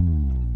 Mm-hmm.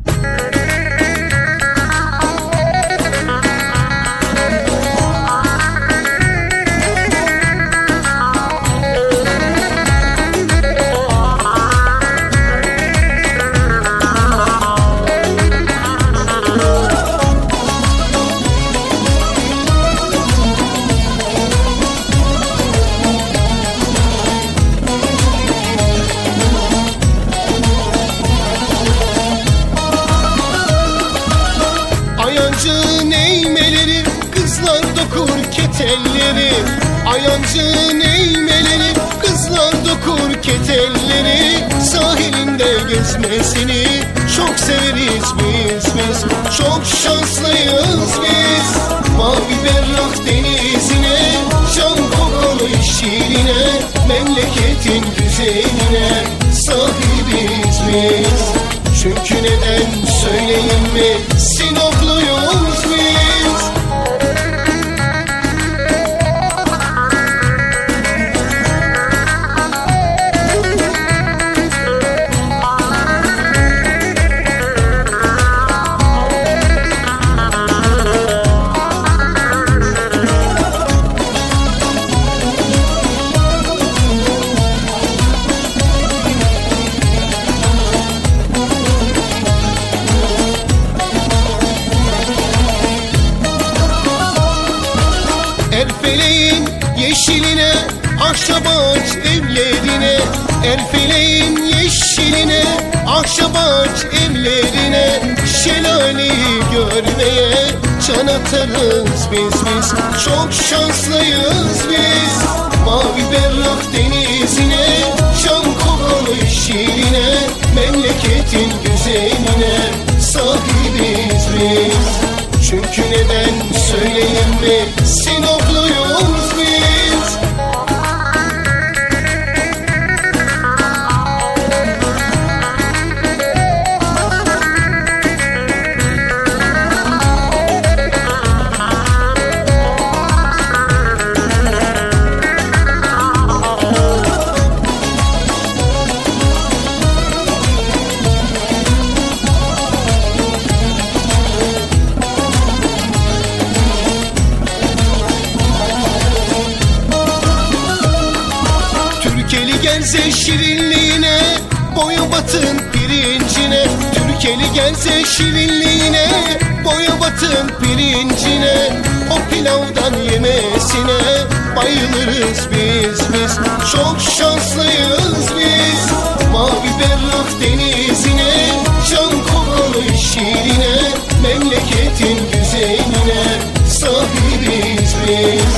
Dokur ketelleri Ayancı neymeleri kızlar dokur ketelleri Sahilinde gezmesini çok severiz biz biz. Çok şanslıyız biz Mavi berrak denizine Can kokalı şiirine Memleketin güzeline Sahibiz biz. Çünkü neden söyleyeyim mi Sinopluyuz Akşabaç evlerine Şelaleyi görmeye. Can atarız biz biz. Çok şanslıyız biz. Mavi berrak denizine Can kovalı şiirine Memleketin güzeline Sahibiz biz. Çünkü neden söyleyeyim mi Sinopluyuz gelse şirinliğine Boya batın pirincine. Türkeli gelse şirinliğine Boya batın pirincine. O pilavdan yemesine Bayılırız biz biz. Çok şanslıyız biz Mavi berrak denizine. Can kovalı şiirine Memleketin güzeline Sahibiz biz.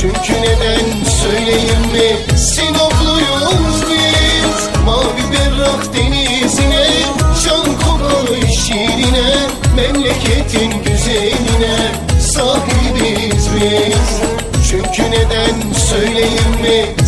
Çünkü neden söyleyeyim mi Mavi berrak denizine Can kovalı şiirine Memleketin güzeline Sahibiz biz. Çünkü neden söyleyeyim mi